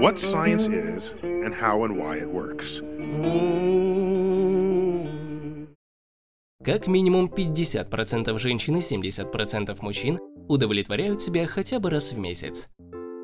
what science is and how and why it works. Как минимум 50% женщин и 70% мужчин удовлетворяют себя хотя бы раз в месяц.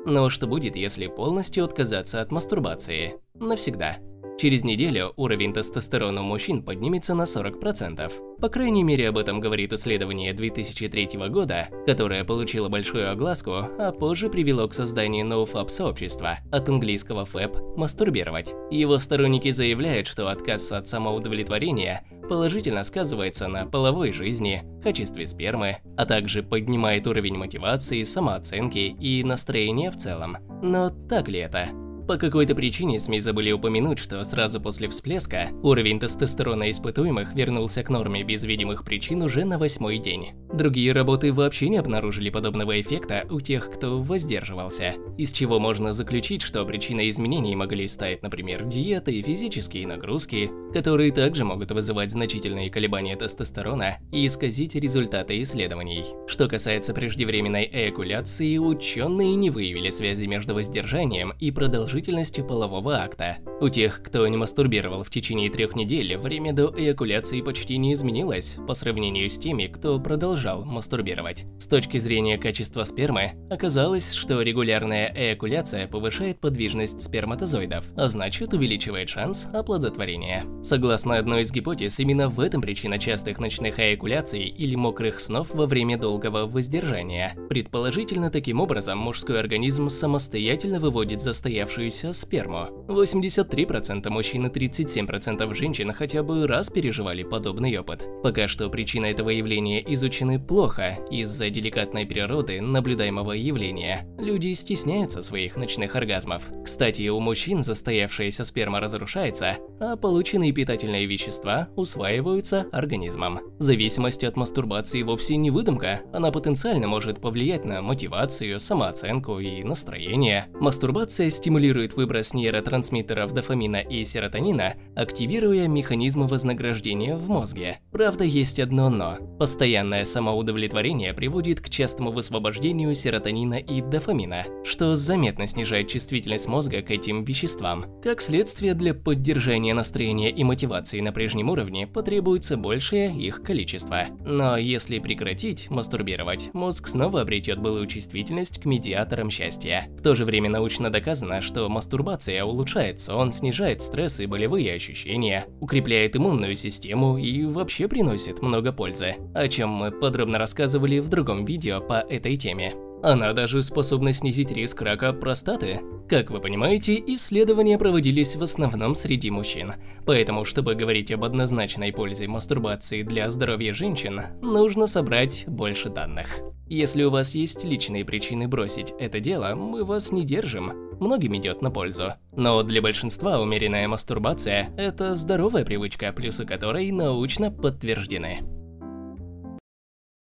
Но что будет, если полностью отказаться от мастурбации? Навсегда. Через неделю уровень тестостерона у мужчин поднимется на 40%. По крайней мере, об этом говорит исследование 2003 года, которое получило большую огласку, а позже привело к созданию NoFap-сообщества, от английского FAP – «мастурбировать». Его сторонники заявляют, что отказ от самоудовлетворения положительно сказывается на половой жизни, качестве спермы, а также поднимает уровень мотивации, самооценки и настроения в целом. Но так ли это? По какой-то причине СМИ забыли упомянуть, что сразу после всплеска уровень тестостерона испытуемых вернулся к норме без видимых причин уже на восьмой день. Другие работы вообще не обнаружили подобного эффекта у тех, кто воздерживался, из чего можно заключить, что причиной изменений могли стать, например, диета и физические нагрузки, которые также могут вызывать значительные колебания тестостерона и исказить результаты исследований. Что касается преждевременной эякуляции, ученые не выявили связи между воздержанием и продолжительностью полового акта. У тех, кто не мастурбировал в течение трех недель, время до эякуляции почти не изменилось по сравнению с теми, кто продолжал продолжал мастурбировать. С точки зрения качества спермы, оказалось, что регулярная эякуляция повышает подвижность сперматозоидов, а значит увеличивает шанс оплодотворения. Согласно одной из гипотез, именно в этом причина частых ночных эякуляций или мокрых снов во время долгого воздержания. Предположительно, таким образом мужской организм самостоятельно выводит застоявшуюся сперму. 83% мужчин и 37% женщин хотя бы раз переживали подобный опыт. Пока что причина этого явления изучена изучены плохо из-за деликатной природы наблюдаемого явления. Люди стесняются своих ночных оргазмов. Кстати, у мужчин застоявшаяся сперма разрушается, а полученные питательные вещества усваиваются организмом. Зависимость от мастурбации вовсе не выдумка, она потенциально может повлиять на мотивацию, самооценку и настроение. Мастурбация стимулирует выброс нейротрансмиттеров дофамина и серотонина, активируя механизмы вознаграждения в мозге. Правда, есть одно «но». Постоянная самоудовлетворение приводит к частому высвобождению серотонина и дофамина, что заметно снижает чувствительность мозга к этим веществам. Как следствие, для поддержания настроения и мотивации на прежнем уровне потребуется большее их количество. Но если прекратить мастурбировать, мозг снова обретет былую чувствительность к медиаторам счастья. В то же время научно доказано, что мастурбация улучшает сон, снижает стресс и болевые ощущения, укрепляет иммунную систему и вообще приносит много пользы, о чем мы подробно рассказывали в другом видео по этой теме. Она даже способна снизить риск рака простаты. Как вы понимаете, исследования проводились в основном среди мужчин. Поэтому, чтобы говорить об однозначной пользе мастурбации для здоровья женщин, нужно собрать больше данных. Если у вас есть личные причины бросить это дело, мы вас не держим. Многим идет на пользу. Но для большинства умеренная мастурбация – это здоровая привычка, плюсы которой научно подтверждены.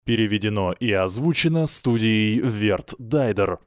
Переведено и озвучено студией Верт Дайдер.